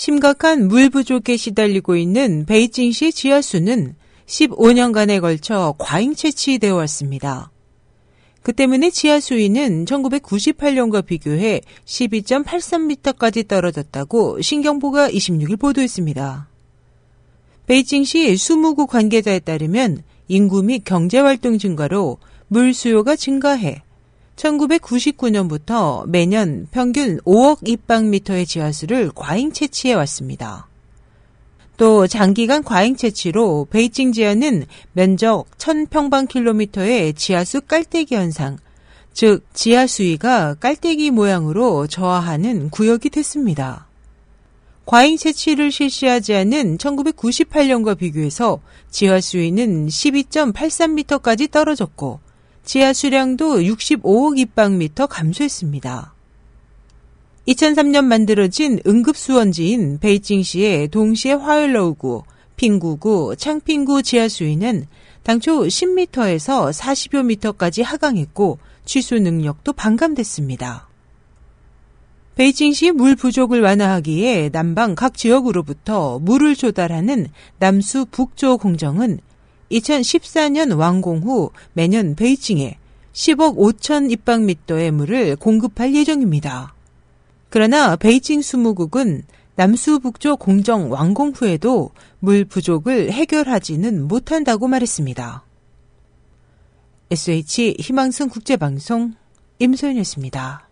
심각한 물 부족에 시달리고 있는 베이징시 지하수는 15년간에 걸쳐 과잉 채취되어 왔습니다. 그 때문에 지하 수위는 1998년과 비교해 12.83m까지 떨어졌다고 신경보가 26일 보도했습니다. 베이징시 수무구 관계자에 따르면 인구 및 경제활동 증가로 물 수요가 증가해 1999년부터 매년 평균 5억 입방미터의 지하수를 과잉 채취해 왔습니다. 또 장기간 과잉 채취로 베이징 지하는 면적 1000평방킬로미터의 지하수 깔때기 현상, 즉 지하 수위가 깔때기 모양으로 저하하는 구역이 됐습니다. 과잉 채취를 실시하지 않은 1998년과 비교해서 지하 수위는 12.83m까지 떨어졌고 지하 수량도 65억 입방미터 감소했습니다. 2003년 만들어진 응급수원지인 베이징시의 동시에 화열러우구, 핑구구, 창핑구 지하수위는 당초 10m에서 40여 미터까지 하강했고 취수 능력도 반감됐습니다. 베이징시 물 부족을 완화하기에 남방 각 지역으로부터 물을 조달하는 남수 북조 공정은 2014년 완공 후 매년 베이징에 10억 5천 입방미터의 물을 공급할 예정입니다. 그러나 베이징 수무국은 남수북조 공정 완공 후에도 물 부족을 해결하지는 못한다고 말했습니다. SH 희망성 국제방송 임소연이었습니다.